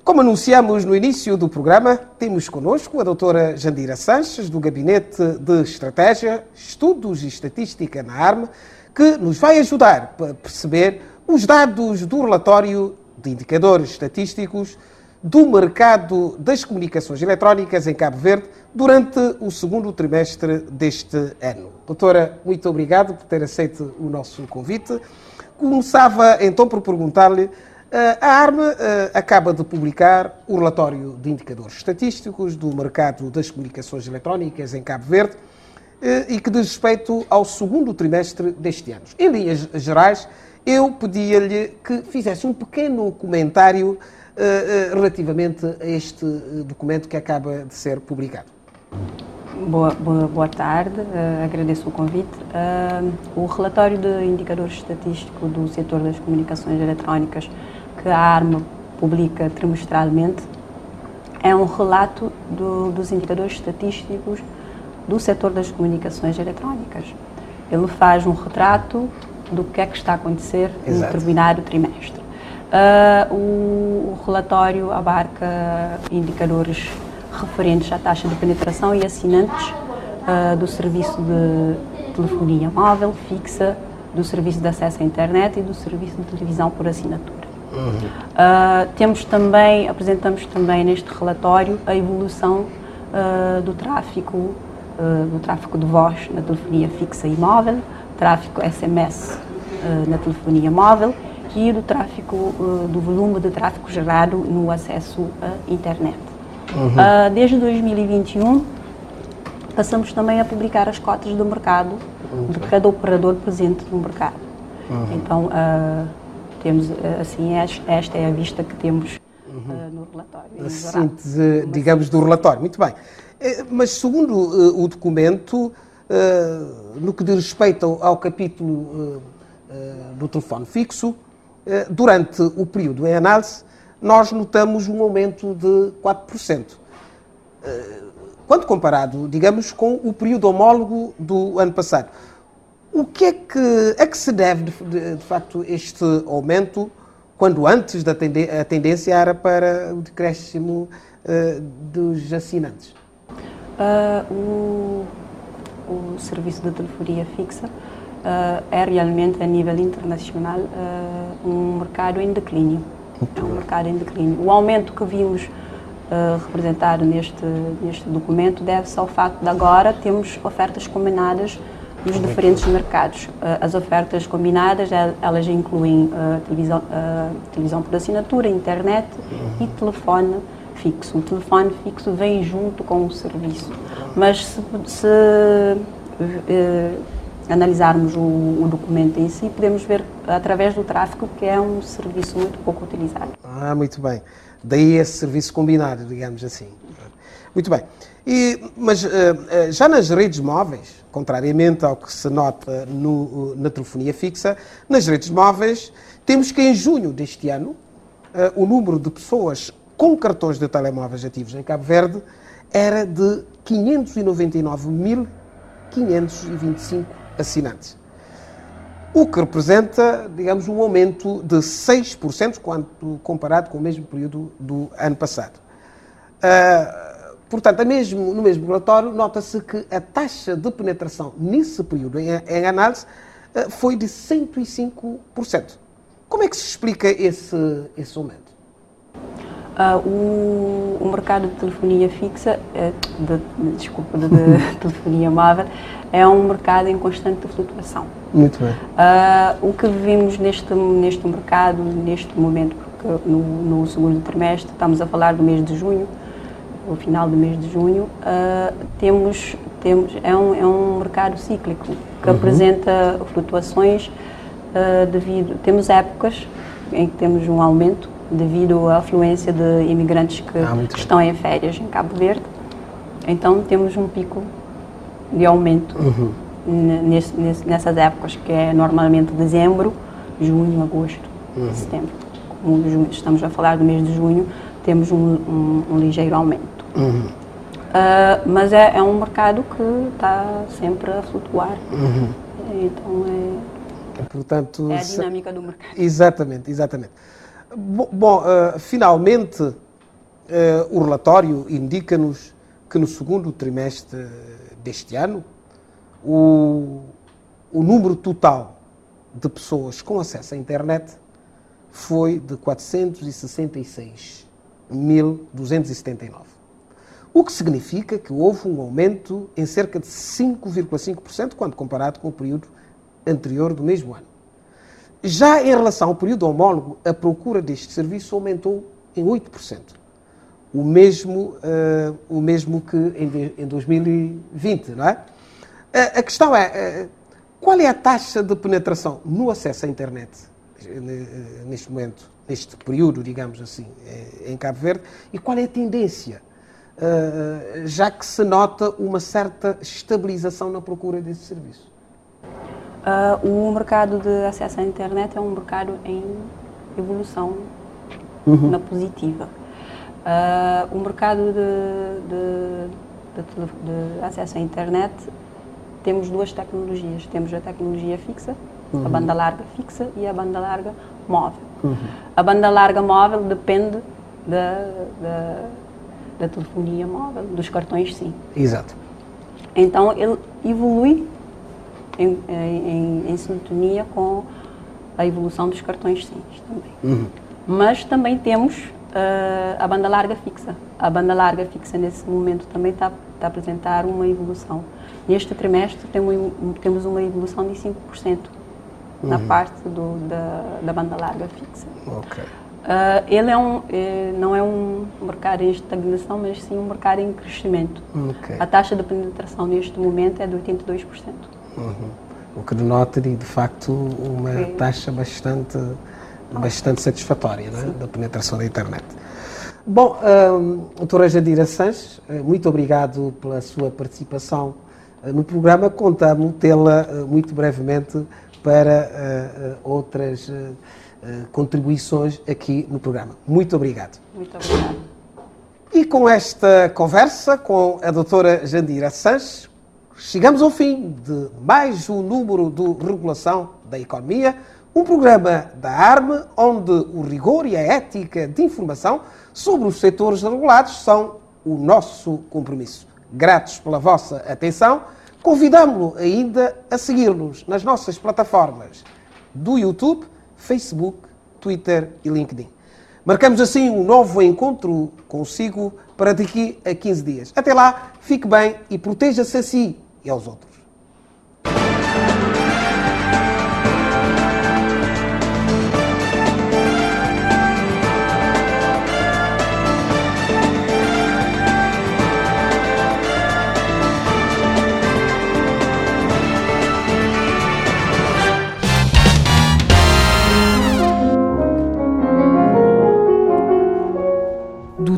Como anunciamos no início do programa, temos connosco a doutora Jandira Sanches, do Gabinete de Estratégia, Estudos e Estatística na ARME, que nos vai ajudar a perceber os dados do relatório de indicadores estatísticos do mercado das comunicações eletrónicas em Cabo Verde durante o segundo trimestre deste ano. Doutora, muito obrigado por ter aceito o nosso convite. Começava então por perguntar-lhe: a ARME eh, acaba de publicar o relatório de indicadores estatísticos do mercado das comunicações eletrónicas em Cabo Verde eh, e que diz respeito ao segundo trimestre deste ano. Em linhas gerais, eu pedia-lhe que fizesse um pequeno comentário eh, eh, relativamente a este eh, documento que acaba de ser publicado. Boa, boa, boa tarde, uh, agradeço o convite. Uh, o relatório de indicadores estatísticos do setor das comunicações eletrónicas que a ARMA publica trimestralmente é um relato do, dos indicadores estatísticos do setor das comunicações eletrónicas. Ele faz um retrato do que é que está a acontecer Exato. no determinado trimestre. o, o relatório abarca indicadores referentes à taxa de penetração e assinantes do serviço de telefonia móvel fixa, do serviço de acesso à internet e do serviço de televisão por assinatura. Uhum. Uh, temos também, apresentamos também neste relatório a evolução uh, do tráfego, uh, do tráfego de voz na telefonia fixa e móvel, tráfego SMS na telefonia móvel e do tráfego, do volume de tráfego gerado no acesso à internet. Uhum. desde 2021 passamos também a publicar as cotas do mercado de cada operador presente no mercado. Uhum. Então temos, eh, assim, esta é a vista que temos uhum. no relatório. A síntese, digamos, do relatório. Muito bem. Eh, mas, segundo o documento, no que diz respeito ao, capítulo do telefone fixo, durante o período em análise, nós notamos um aumento de 4%. Quando comparado, digamos, com o período homólogo do ano passado. O que é que, a que se deve, de, de, de facto, este aumento, quando antes da tende, a tendência era para o decréscimo uh, dos assinantes? Uh, o, o, serviço de telefonia fixa uh, é realmente, a nível internacional, um mercado em declínio. Muito é um bem. mercado em declínio. O aumento que vimos representado neste, neste documento deve-se ao facto de agora temos ofertas combinadas nos diferentes mercados. Eh, as ofertas combinadas, eh, elas incluem uh, televisão, televisão por assinatura, internet e telefone fixo. O telefone fixo vem junto com o serviço. Mas se, se analisarmos o, o, documento em si, podemos ver através do tráfego que é um serviço muito pouco utilizado. Ah, muito bem. Daí esse serviço combinado, digamos assim. Muito bem. E, mas já nas redes móveis, contrariamente ao que se nota no, na telefonia fixa, nas redes móveis, temos que em junho deste ano, o número de pessoas com cartões de telemóveis ativos em Cabo Verde era de 599.525 assinantes. O que representa, digamos, um aumento de 6% quando comparado com o mesmo período do ano passado. Uh, Portanto, mesmo, no mesmo relatório, nota-se que a taxa de penetração nesse período em, em análise eh, foi de 105%. Como é que se explica esse, esse aumento? Uh, o, o, mercado de telefonia fixa, uh, de, desculpa, de, de telefonia móvel, é um mercado em constante flutuação. Muito bem. Uh, o que vimos neste, neste mercado, neste momento, porque no, no segundo trimestre, estamos a falar do mês de junho, o final do mês de junho, uh, temos, temos, é, um, é um mercado cíclico que uhum. apresenta flutuações uh, devido. Temos épocas em que temos um aumento devido à afluência de imigrantes que, ah, que estão em férias em Cabo Verde. Então temos um pico de aumento uhum. nesse, nessas épocas, que é normalmente dezembro, junho, agosto, uhum. setembro. Como estamos a falar do mês de junho, temos um, um, um ligeiro aumento. Uhum. Uh, mas é, é, um mercado que está sempre a flutuar. Uhum. Então é, Portanto, é a dinâmica do mercado. Exatamente, exatamente. Bom, bom uh, finalmente, uh, o relatório indica-nos que no segundo trimestre deste ano, o, o número total de pessoas com acesso à internet foi de 466.279 o que significa que houve um aumento em cerca de 5,5% quando comparado com o período anterior do mesmo ano. Já em relação ao período homólogo, a procura deste serviço aumentou em 8%, o mesmo, uh, o mesmo que em, em 2020, não é? A, a questão é, uh, qual é a taxa de penetração no acesso à internet eh, neste momento, neste período, digamos assim, em Cabo Verde, e qual é a tendência? Já que se nota uma certa estabilização na procura desse serviço? Uh, o mercado de acesso à internet é um mercado em evolução uhum. na positiva. Uh, o mercado de, de, de, de, acesso à internet temos duas tecnologias. Temos a tecnologia fixa, uhum. a banda larga fixa e a banda larga móvel. Uhum. A banda larga móvel depende da, da, telefonia móvel, dos cartões sim. Exato. Então ele evolui em, em, em, sintonia com a evolução dos cartões SIM também. Uhum. Mas também temos uh, a banda larga fixa. A banda larga fixa nesse momento também está tá a apresentar uma evolução. Neste trimestre temos, temos uma evolução de 5% uhum. na parte do, da, da banda larga fixa. Okay. Uh, ele é um, é, não é um mercado em estagnação, mas sim um mercado em crescimento. Okay. A taxa de penetração neste momento é de 82%. Uhum. O que denota, de facto, uma é. taxa bastante, bastante satisfatória né, da penetração da internet. Bom, um, doutora Jandira Sanches, eh, muito obrigado pela sua participação eh, no programa. Contamos tê-la eh, muito brevemente para uh, outras uh, contribuições aqui no programa. Muito obrigado. Muito obrigado. E com esta conversa com a doutora Jandira Sanches, chegamos ao fim de mais um número do Regulação da Economia, um programa da ARME onde o rigor e a ética de informação sobre os setores regulados são o nosso compromisso. Gratos pela vossa atenção, convidamos-lo ainda a seguir-nos nas nossas plataformas do YouTube, Facebook, Twitter e LinkedIn. Marcamos assim um novo encontro consigo para daqui a 15 dias. Até lá, fique bem e proteja-se a si e aos outros.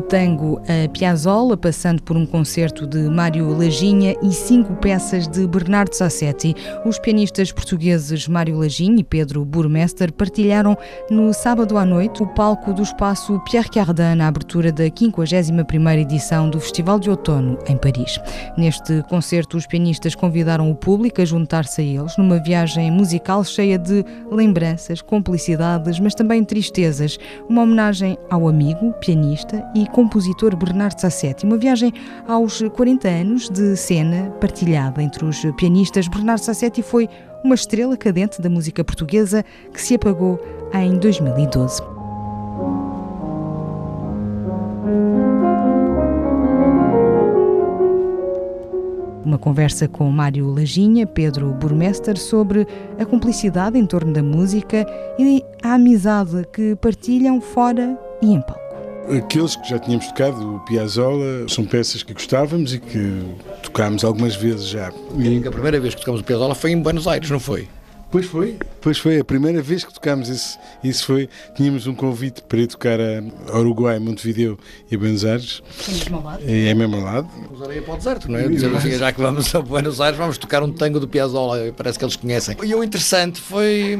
Tango a Piazzolla, passando por um concerto de Mário Laginha e cinco peças de Bernardo Sassetti. Os pianistas portugueses Mário Laginha e Pedro Burmester partilharam no sábado à noite o palco do espaço Pierre Cardin na abertura da 51ª edição do Festival de Outono em Paris. Neste concerto, os pianistas convidaram o público a juntar-se a eles numa viagem musical cheia de lembranças, complicidades, mas também tristezas. Uma homenagem ao amigo, pianista e compositor Bernardo Sassetti. Uma viagem aos 40 anos de cena partilhada entre os pianistas. Bernardo Sassetti foi uma estrela cadente da música portuguesa que se apagou em 2012. Uma conversa com Mário Laginha, Pedro Burmester, sobre a cumplicidade em torno da música e a amizade que partilham fora e em palco. Aqueles que já tínhamos tocado, o Piazzolla, são peças que gostávamos e que tocámos algumas vezes já. E a primeira vez que tocámos o Piazzolla foi em Buenos Aires, não foi? Pois foi, pois foi. A primeira vez que tocámos isso, isso foi. Tínhamos um convite para ir tocar a Uruguai, Montevideo e a Buenos Aires. É mesmo ao lado. É, é mesmo ao lado. Para o deserto, não é? Dizer assim, já que vamos a Buenos Aires, vamos tocar um tango do Piazzolla, parece que eles conhecem. E o interessante foi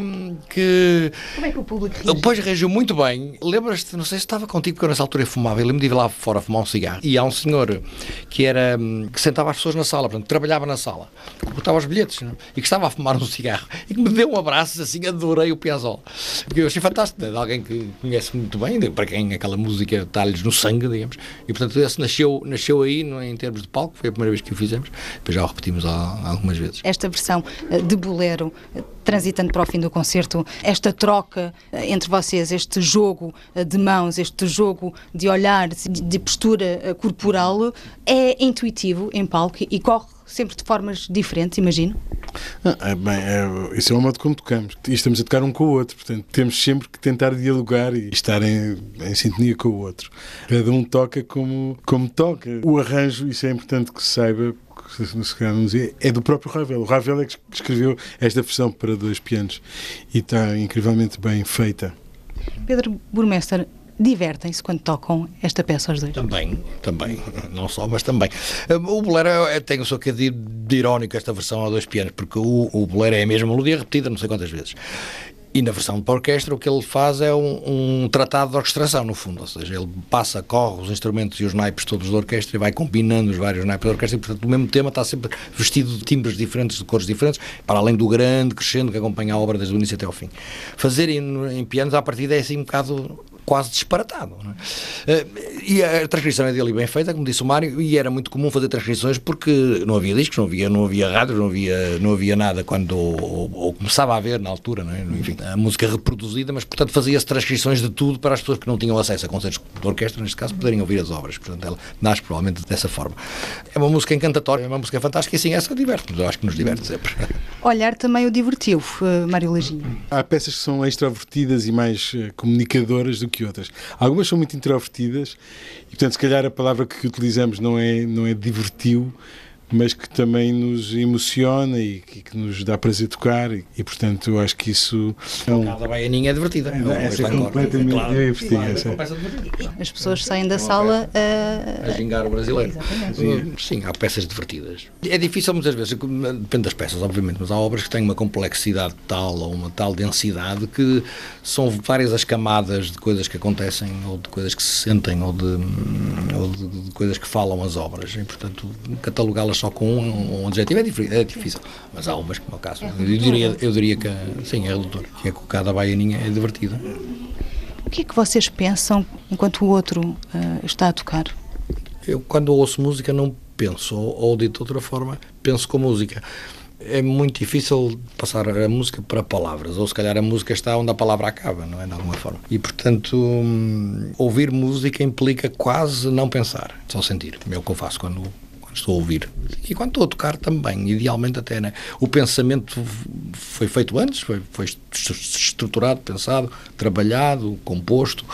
que. Como é que o público reagiu? Depois reagiu muito bem. Lembras-te, não sei se estava contigo, porque eu nessa altura fumava. Eu lembro de ir lá fora fumar um cigarro. E há um senhor que era. que sentava as pessoas na sala, portanto, trabalhava na sala, botava os bilhetes é? e que estava a fumar um cigarro e que me deu um abraço assim, adorei o. Porque eu achei fantástico, né? de alguém que conhece muito bem, para quem aquela música está-lhes no sangue, digamos. E portanto, esse nasceu, nasceu aí, no, em termos de palco, foi a primeira vez que o fizemos, depois já o repetimos algumas vezes. Esta versão eh, de bolero, eh, transitando para o fim do concerto, esta troca eh, entre vocês, este jogo de mãos, este jogo de olhar, de postura corporal, é intuitivo em palco e corre sempre de formas diferentes, imagino? Ah, é, bem, é, isso é o modo como tocamos. E estamos a tocar um com o outro, portanto, temos sempre que tentar dialogar e estar em, em sintonia com o outro. Cada um toca como, como toca. O arranjo, isso é importante que se saiba, é do próprio Ravel. O Ravel é que escreveu esta versão para dois pianos e está incrivelmente bem feita. Pedro Burmester, divertem-se quando tocam esta peça aos dois? Também, também, não só, mas também. O bolero é, tem o seu quê de, de irónico esta versão a dois pianos, porque o, o bolero é a mesma melodia repetida não sei quantas vezes. E na versão para orquestra o que ele faz é um, um, tratado de orquestração, no fundo, ou seja, ele passa, corre os instrumentos e os naipes todos da orquestra e vai combinando os vários naipes da orquestra e, portanto, o mesmo tema está sempre vestido de timbres diferentes, de cores diferentes, para além do grande crescendo que acompanha a obra desde o início até ao fim. Fazer em, em pianos, à partida, é assim um bocado quase disparatado. É? E a transcrição é dele bem feita, como disse o Mário, e era muito comum fazer transcrições porque não havia discos, não havia, não havia rádio, não havia, não havia nada quando ou, ou começava a haver na altura, é? enfim, a música reproduzida, mas portanto fazia-se transcrições de tudo para as pessoas que não tinham acesso a concertos de orquestra, neste caso, poderem ouvir as obras. Portanto, ela nasce provavelmente dessa forma. É uma música encantatória, é uma música fantástica e sim, essa diverte-nos, eu acho que nos diverte sempre. Olhar também o divertiu, uh, Mário Lajinha. Há peças que são extrovertidas e mais uh, comunicadoras do que outras. Algumas são muito introvertidas e, portanto, se calhar a palavra que utilizamos não é, não é divertiu, mas que também nos emociona e que, que nos dá prazer tocar e, e, portanto eu acho que isso é um... Cada baianinha é divertida. É, é, é completamente claro, é divertida, claro, as pessoas saem da sala a... a gingar o brasileiro. Sim. sim, há peças divertidas. É difícil muitas vezes, depende das peças obviamente, mas há obras que têm uma complexidade tal ou uma tal densidade que são várias as camadas de coisas que acontecem ou de coisas que se sentem ou de, ou de, de coisas que falam as obras. E portanto catalogá-las só com um, um adjetivo é, é difícil, mas há umas, como é o caso. É eu, diria, eu diria que, sim, é redutor, que é que cada baianinha é divertida. O que é que vocês pensam enquanto o outro uh, está a tocar? Eu, quando ouço música, não penso, ou, ou dito de outra forma, penso com música é muito difícil passar a música para palavras, ou se calhar a música está onde a palavra acaba, não é? De alguma forma. E portanto, hum, ouvir música implica quase não pensar, só sentir. É o que eu faço quando estou a ouvir. E quando estou a tocar também, idealmente até, né? O pensamento foi feito antes, foi, foi estruturado, pensado, trabalhado, composto,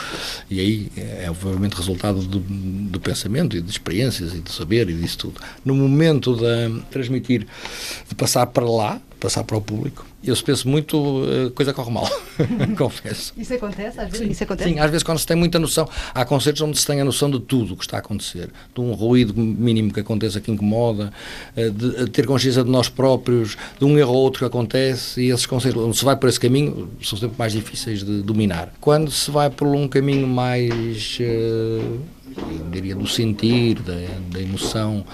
e aí é obviamente resultado do, do pensamento e de experiências e de saber e disso tudo. No momento de transmitir, de passar para lá, passar para o público, eu se penso muito, eh, coisa corre mal, confesso. Isso acontece? Às vezes Sim. isso acontece? Sim, às vezes quando se tem muita noção. Há concertos onde se tem a noção de tudo o que está a acontecer, de um ruído mínimo que aconteça que incomoda, eh, de ter consciência de nós próprios, de um erro ou outro que acontece, e esses concertos, onde se vai por esse caminho, são sempre mais difíceis de dominar. Quando se vai por um caminho mais. Uh, eu diria, do sentir, da, da, emoção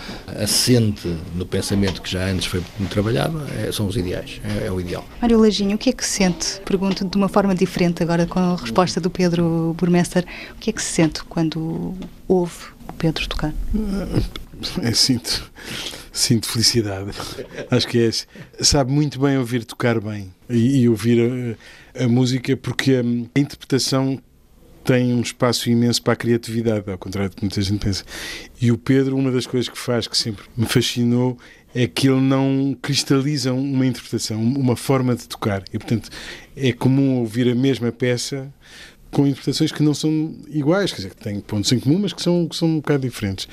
assente no pensamento que já antes foi trabalhado, é, são os ideais, é, é, o ideal. Mário Lajinho, o que é que se sente? Pergunto de uma forma diferente agora com a resposta do Pedro Burmester. O que é que se sente quando ouve o Pedro tocar? Sinto, sinto felicidade. Acho que é. Sabe muito bem ouvir tocar bem e, e ouvir a, a música, porque a, a interpretação tem um espaço imenso para a criatividade, ao contrário do que muita gente pensa. E o Pedro, uma das coisas que faz que sempre me fascinou é que ele não cristaliza uma interpretação, uma forma de tocar. E, portanto, é comum ouvir a mesma peça com interpretações que não são iguais, quer dizer, que têm pontos em comum, mas que são, que são um bocado diferentes.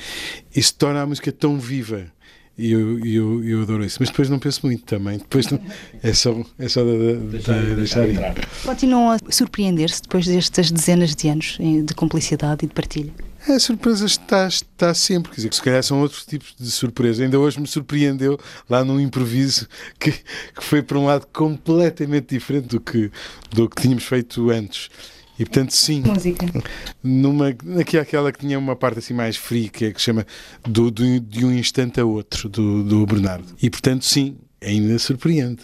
Isso torna a música tão viva e eu, eu, eu adoro isso. Mas depois não penso muito também. Depois não, é só, é só de, de, deixar, de, deixar ir. Continuam a surpreender-se depois destas dezenas de anos de cumplicidade e de partilha? A surpresa está, está sempre, quer dizer, se calhar são outros tipos de surpresa. Ainda hoje me surpreendeu lá num improviso que, que foi para um lado completamente diferente do que, do que tínhamos feito antes. E portanto, sim. Música. Numa, aqui aquela que tinha uma parte assim mais fria, que é que chama do, do, de um instante a outro, do, do Bernardo. E portanto, sim, ainda surpreende.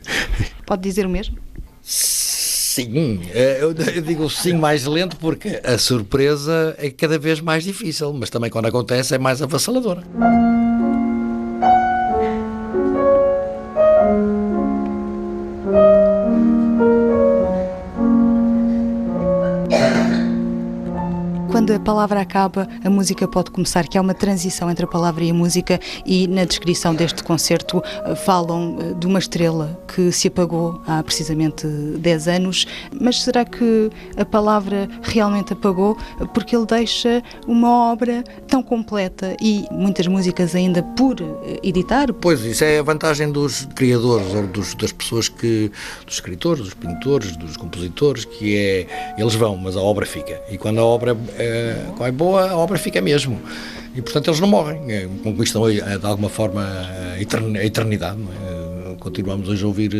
Pode dizer o mesmo? Sim, eh, eu digo sim mais lento porque a surpresa é cada vez mais difícil, mas também quando acontece é mais avassaladora. Palavra acaba, a música pode começar, que há uma transição entre a palavra e a música, e na descrição deste concerto eh, falam eh, de uma estrela que se apagou há precisamente 10 anos, mas será que a palavra realmente apagou? Porque ele deixa uma obra tão completa e muitas músicas ainda por eh, editar. Pois, isso é a vantagem dos criadores, ou dos, das pessoas que, dos escritores, dos pintores, dos compositores, que é, eles vão, mas a obra fica. E quando a obra é qual é boa, a obra fica mesmo. E, portanto, eles não morrem, é, conquistam de alguma forma a eternidade. É? continuamos hoje a ouvir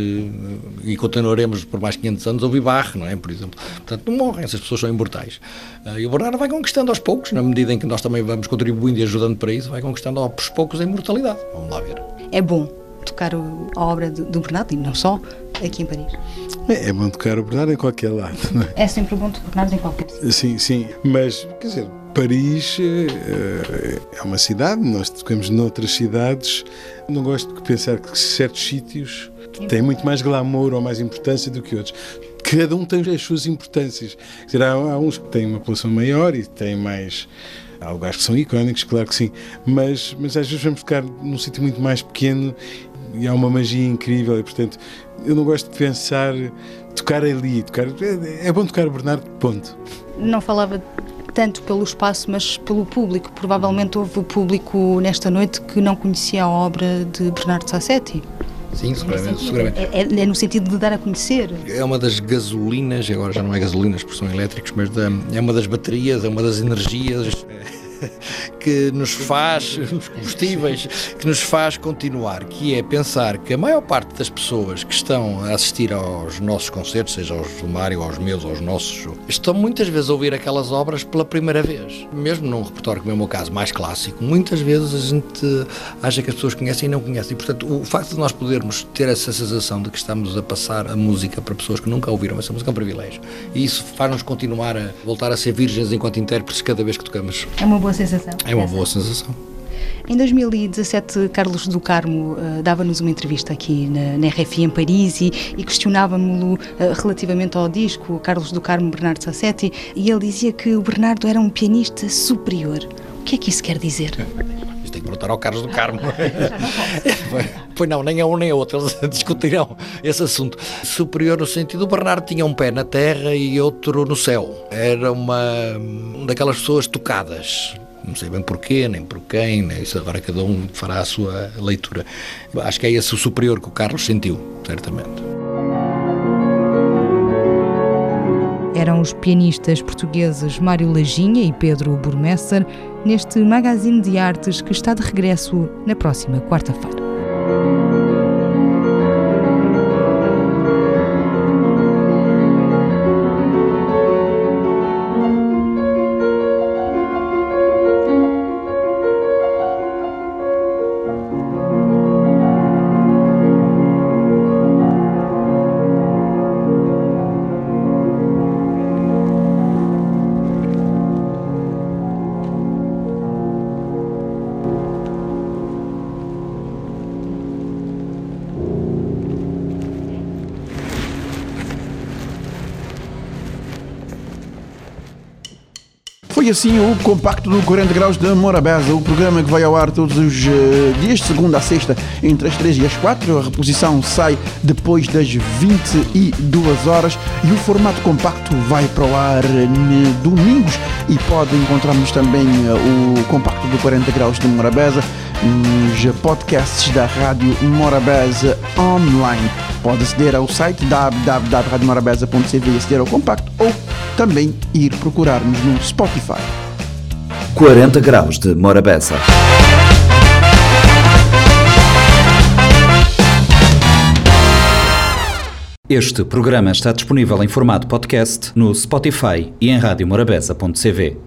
e continuaremos por mais 500 anos a ouvir Bach, não é? Por exemplo. Portanto, não morrem, essas pessoas são imortais. E o Bernardo vai conquistando aos poucos, na medida em que nós também vamos contribuindo e ajudando para isso, vai conquistando aos poucos a imortalidade. Vamos lá ver. É bom tocar a obra do Bernardo e não só aqui em Paris. É, é bom tocar o Bernardo em qualquer lado. É? é sempre bom tocar em qualquer sítio. Sim, sim, mas quer dizer, Paris uh, é uma cidade, nós tocamos noutras cidades. Não gosto de pensar que certos sítios têm muito mais glamour ou mais importância do que outros. Cada um tem as suas importâncias. Quer dizer, há, há uns que têm uma população maior e têm mais. Há lugares que são icónicos, claro que sim, mas, mas às vezes vamos tocar num sítio muito mais pequeno e há uma magia incrível e, portanto, eu não gosto de pensar tocar ali, tocar, é, é bom tocar o Bernardo, ponto. Não falava tanto pelo espaço, mas pelo público. Provavelmente houve público nesta noite que não conhecia a obra de Bernardo Sassetti. Sim, seguramente. seguramente. É, é, é, no sentido de dar a conhecer. É uma das gasolinas, agora já não é gasolinas porque são elétricos, mas da, é uma das baterias, é uma das energias. Que nos faz, os combustíveis, que nos faz continuar, que é pensar que a maior parte das pessoas que estão a assistir aos nossos concertos, seja aos do Mário, aos meus, aos nossos, estão muitas vezes a ouvir aquelas obras pela primeira vez. Mesmo num repertório como é o meu caso, mais clássico, muitas vezes a gente acha que as pessoas conhecem e não conhecem. E, portanto, o facto de nós podermos ter essa sensação de que estamos a passar a música para pessoas que nunca ouviram essa música é um privilégio. E isso faz-nos continuar a voltar a ser virgens enquanto intérpretes cada vez que tocamos. É uma boa sensação. É uma boa sensação. Em 2017, Carlos do Carmo uh, dava-nos uma entrevista aqui na, na RFI em Paris e, e questionávamos-lo uh, relativamente ao disco Carlos do Carmo Bernardo Sassetti e ele dizia que o Bernardo era um pianista superior. O que é que isso quer dizer? Tem que perguntar ao Carlos do Carmo. pois não, nem a um nem a outro, eles discutirão esse assunto. Superior no sentido, o Bernardo tinha um pé na terra e outro no céu. Era uma daquelas pessoas tocadas não sei bem porquê, nem por quem, né? isso agora cada um fará a sua leitura. Acho que é esse o superior que o Carlos sentiu, certamente. Eram os pianistas portugueses Mário Lajinha e Pedro Burmesser neste magazine de artes que está de regresso na próxima quarta-feira. Foi assim o compacto do 40 Graus de Morabeza, o programa que vai ao ar todos os uh, dias, de segunda a sexta, entre as 3 e as 4. A reposição sai depois das 22 horas e o formato compacto vai para o ar uh, domingos e pode encontrarmos também uh, o compacto do 40 Graus de Morabeza nos podcasts da Rádio Morabeza online. Pode aceder ao site www.radiomorabeza.cv e aceder ao compacto ou também ir procurar-nos no Spotify. 40 graus de Morabeza. Este programa está disponível em formato podcast no Spotify e em radiomorabeza.cv.